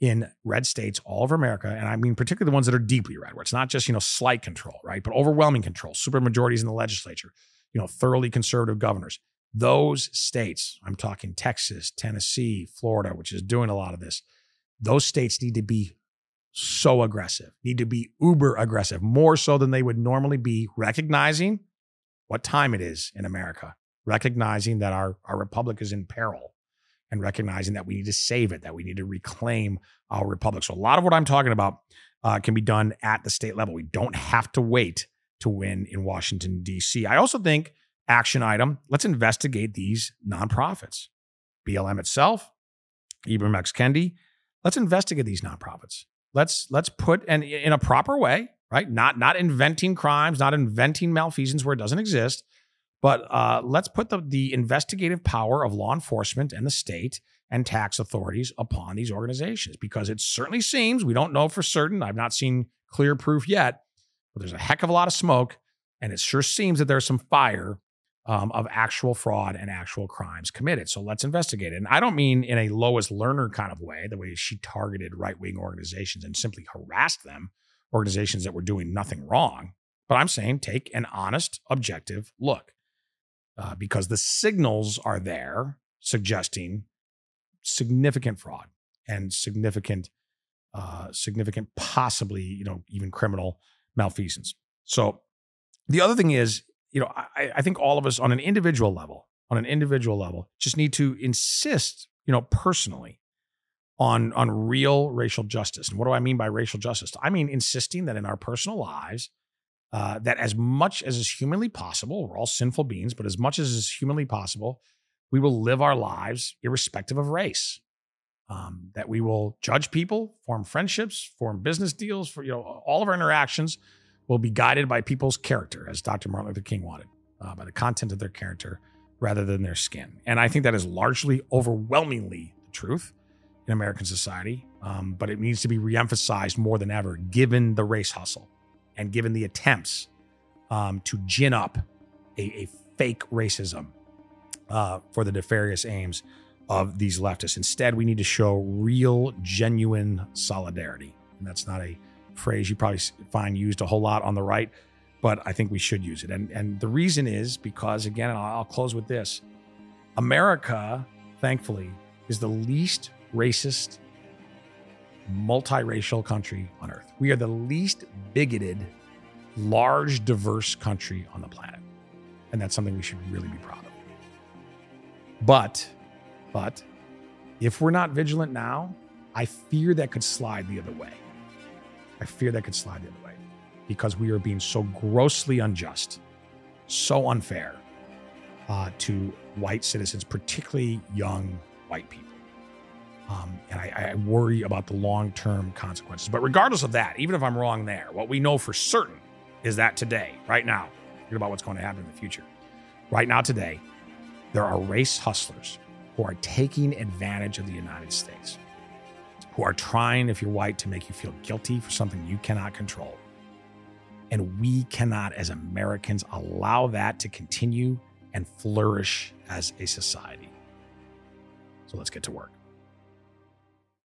in red states all over America, and I mean particularly the ones that are deeply red, where it's not just you know slight control, right, but overwhelming control, super majorities in the legislature, you know, thoroughly conservative governors. Those states, I'm talking Texas, Tennessee, Florida, which is doing a lot of this. Those states need to be so aggressive, need to be uber aggressive, more so than they would normally be, recognizing what time it is in America, recognizing that our, our republic is in peril and recognizing that we need to save it, that we need to reclaim our republic. So, a lot of what I'm talking about uh, can be done at the state level. We don't have to wait to win in Washington, D.C. I also think, action item, let's investigate these nonprofits. BLM itself, Ibram X. Kendi, let's investigate these nonprofits. Let's let's put and in a proper way, right? Not not inventing crimes, not inventing malfeasance where it doesn't exist, but uh, let's put the, the investigative power of law enforcement and the state and tax authorities upon these organizations because it certainly seems, we don't know for certain, I've not seen clear proof yet, but there's a heck of a lot of smoke. And it sure seems that there's some fire um, of actual fraud and actual crimes committed. So let's investigate it. And I don't mean in a Lois Lerner kind of way, the way she targeted right wing organizations and simply harassed them, organizations that were doing nothing wrong. But I'm saying take an honest, objective look uh, because the signals are there suggesting significant fraud and significant, uh, significant, possibly, you know, even criminal malfeasance. So the other thing is, you know, I, I think all of us on an individual level, on an individual level, just need to insist, you know, personally on on real racial justice. And what do I mean by racial justice? I mean insisting that in our personal lives, uh, that as much as is humanly possible, we're all sinful beings, but as much as is humanly possible, we will live our lives irrespective of race. Um, that we will judge people, form friendships, form business deals, for you know, all of our interactions will be guided by people's character, as Dr. Martin Luther King wanted, uh, by the content of their character rather than their skin. And I think that is largely, overwhelmingly the truth in American society. Um, but it needs to be reemphasized more than ever, given the race hustle and given the attempts um, to gin up a, a fake racism uh, for the nefarious aims of these leftists. Instead, we need to show real, genuine solidarity. And that's not a phrase you probably find used a whole lot on the right. but I think we should use it. And and the reason is because again, I'll, I'll close with this: America, thankfully, is the least racist, multiracial country on earth. We are the least bigoted, large, diverse country on the planet, and that's something we should really be proud of. But, but, if we're not vigilant now, I fear that could slide the other way. I fear that could slide the other way because we are being so grossly unjust, so unfair uh, to white citizens, particularly young white people. Um, and I, I worry about the long term consequences. But regardless of that, even if I'm wrong there, what we know for certain is that today, right now, forget about what's going to happen in the future. Right now, today, there are race hustlers who are taking advantage of the United States, who are trying, if you're white, to make you feel guilty for something you cannot control. And we cannot, as Americans, allow that to continue and flourish as a society. So let's get to work.